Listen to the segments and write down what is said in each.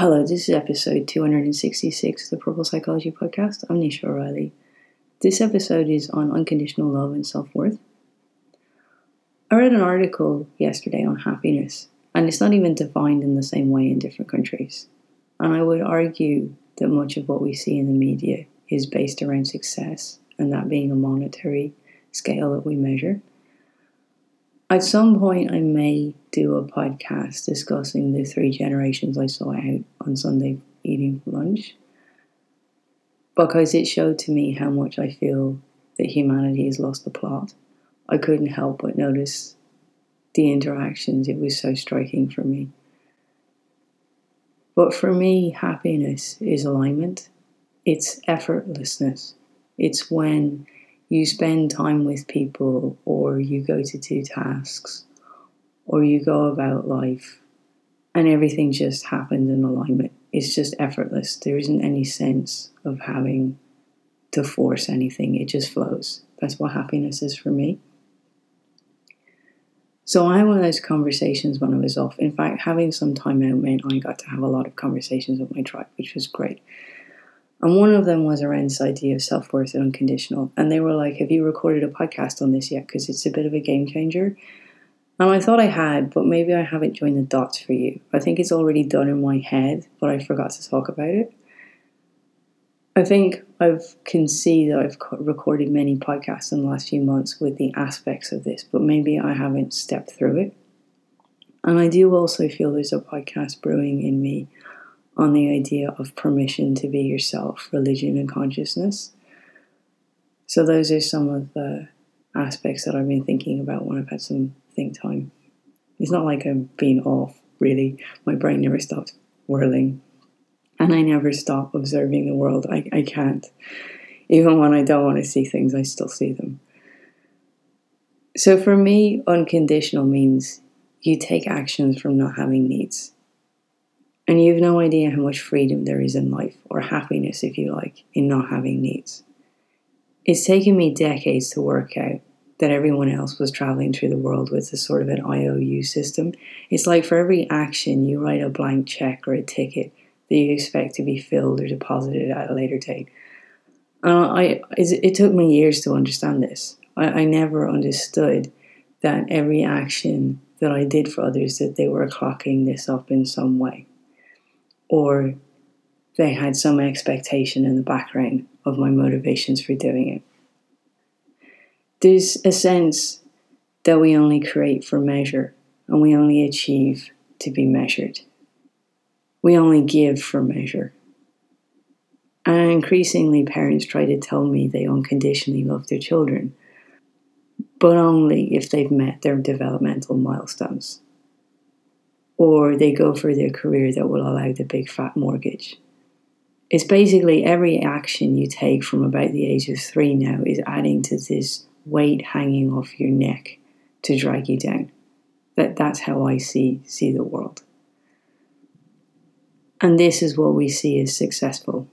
Hello, this is episode 266 of the Purple Psychology Podcast. I'm Nisha O'Reilly. This episode is on unconditional love and self worth. I read an article yesterday on happiness, and it's not even defined in the same way in different countries. And I would argue that much of what we see in the media is based around success and that being a monetary scale that we measure. At some point, I may do a podcast discussing the three generations I saw out on Sunday eating lunch because it showed to me how much I feel that humanity has lost the plot. I couldn't help but notice the interactions, it was so striking for me. But for me, happiness is alignment, it's effortlessness. It's when you spend time with people, or you go to do tasks, or you go about life, and everything just happens in alignment. It's just effortless. There isn't any sense of having to force anything, it just flows. That's what happiness is for me. So I had one of those conversations when I was off. In fact, having some time out meant I got to have a lot of conversations with my tribe, which was great. And one of them was around this idea of self worth and unconditional. And they were like, Have you recorded a podcast on this yet? Because it's a bit of a game changer. And I thought I had, but maybe I haven't joined the dots for you. I think it's already done in my head, but I forgot to talk about it. I think I can see that I've recorded many podcasts in the last few months with the aspects of this, but maybe I haven't stepped through it. And I do also feel there's a podcast brewing in me on the idea of permission to be yourself, religion, and consciousness. So, those are some of the aspects that I've been thinking about when I've had some think time. It's not like I'm being off, really. My brain never stops whirling, and I never stop observing the world. I, I can't. Even when I don't want to see things, I still see them. So, for me, unconditional means you take actions from not having needs. And you have no idea how much freedom there is in life, or happiness, if you like, in not having needs. It's taken me decades to work out that everyone else was traveling through the world with a sort of an IOU system. It's like for every action, you write a blank check or a ticket that you expect to be filled or deposited at a later date. And I, it took me years to understand this. I, I never understood that every action that I did for others, that they were clocking this up in some way or they had some expectation in the background of my motivations for doing it. There's a sense that we only create for measure and we only achieve to be measured. We only give for measure. And increasingly, parents try to tell me they unconditionally love their children, but only if they've met their developmental milestones or they go for their career that will allow the big fat mortgage. It's basically every action you take from about the age of three now is adding to this weight hanging off your neck to drag you down. That that's how I see see the world. And this is what we see as successful.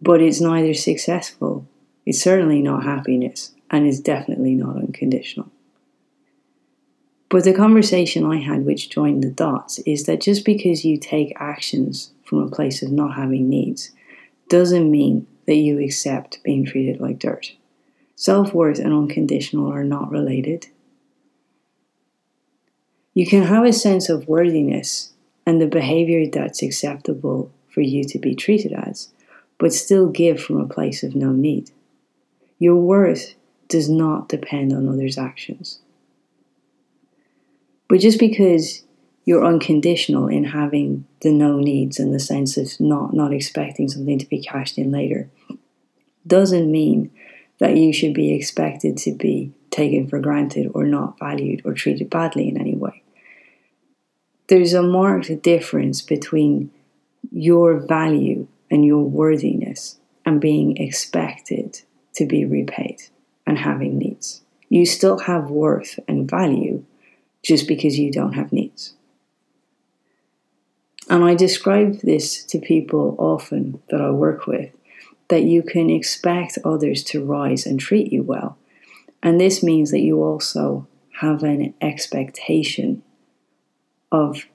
But it's neither successful, it's certainly not happiness, and it's definitely not unconditional. But the conversation I had, which joined the dots, is that just because you take actions from a place of not having needs doesn't mean that you accept being treated like dirt. Self worth and unconditional are not related. You can have a sense of worthiness and the behavior that's acceptable for you to be treated as, but still give from a place of no need. Your worth does not depend on others' actions. But just because you're unconditional in having the no needs and the sense of not not expecting something to be cashed in later doesn't mean that you should be expected to be taken for granted or not valued or treated badly in any way. There's a marked difference between your value and your worthiness and being expected to be repaid and having needs. You still have worth and value just because you don't have needs. And I describe this to people often that I work with that you can expect others to rise and treat you well. And this means that you also have an expectation of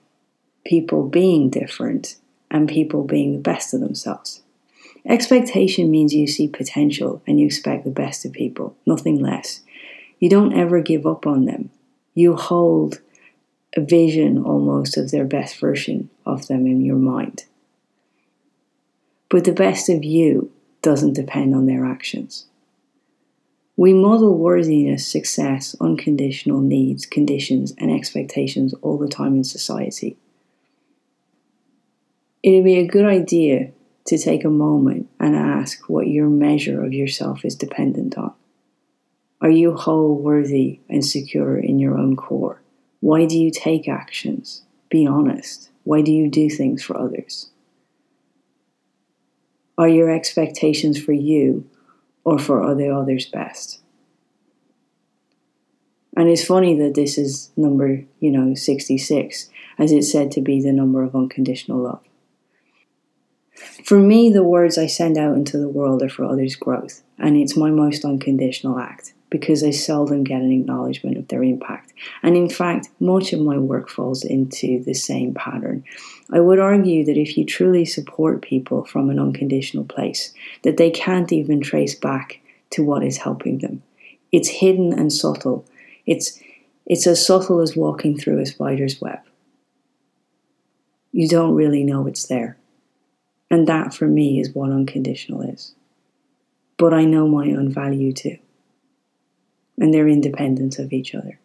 people being different and people being the best of themselves. Expectation means you see potential and you expect the best of people, nothing less. You don't ever give up on them. You hold a vision almost of their best version of them in your mind. But the best of you doesn't depend on their actions. We model worthiness, success, unconditional needs, conditions, and expectations all the time in society. It'd be a good idea to take a moment and ask what your measure of yourself is dependent on. Are you whole, worthy, and secure in your own core? Why do you take actions? Be honest. Why do you do things for others? Are your expectations for you or for other others best? And it's funny that this is number, you know, 66, as it's said to be the number of unconditional love. For me, the words I send out into the world are for others' growth, and it's my most unconditional act because I seldom get an acknowledgement of their impact. And in fact, much of my work falls into the same pattern. I would argue that if you truly support people from an unconditional place, that they can't even trace back to what is helping them. It's hidden and subtle. It's it's as subtle as walking through a spider's web. You don't really know it's there. And that for me is what unconditional is. But I know my own value too and they're independent of each other.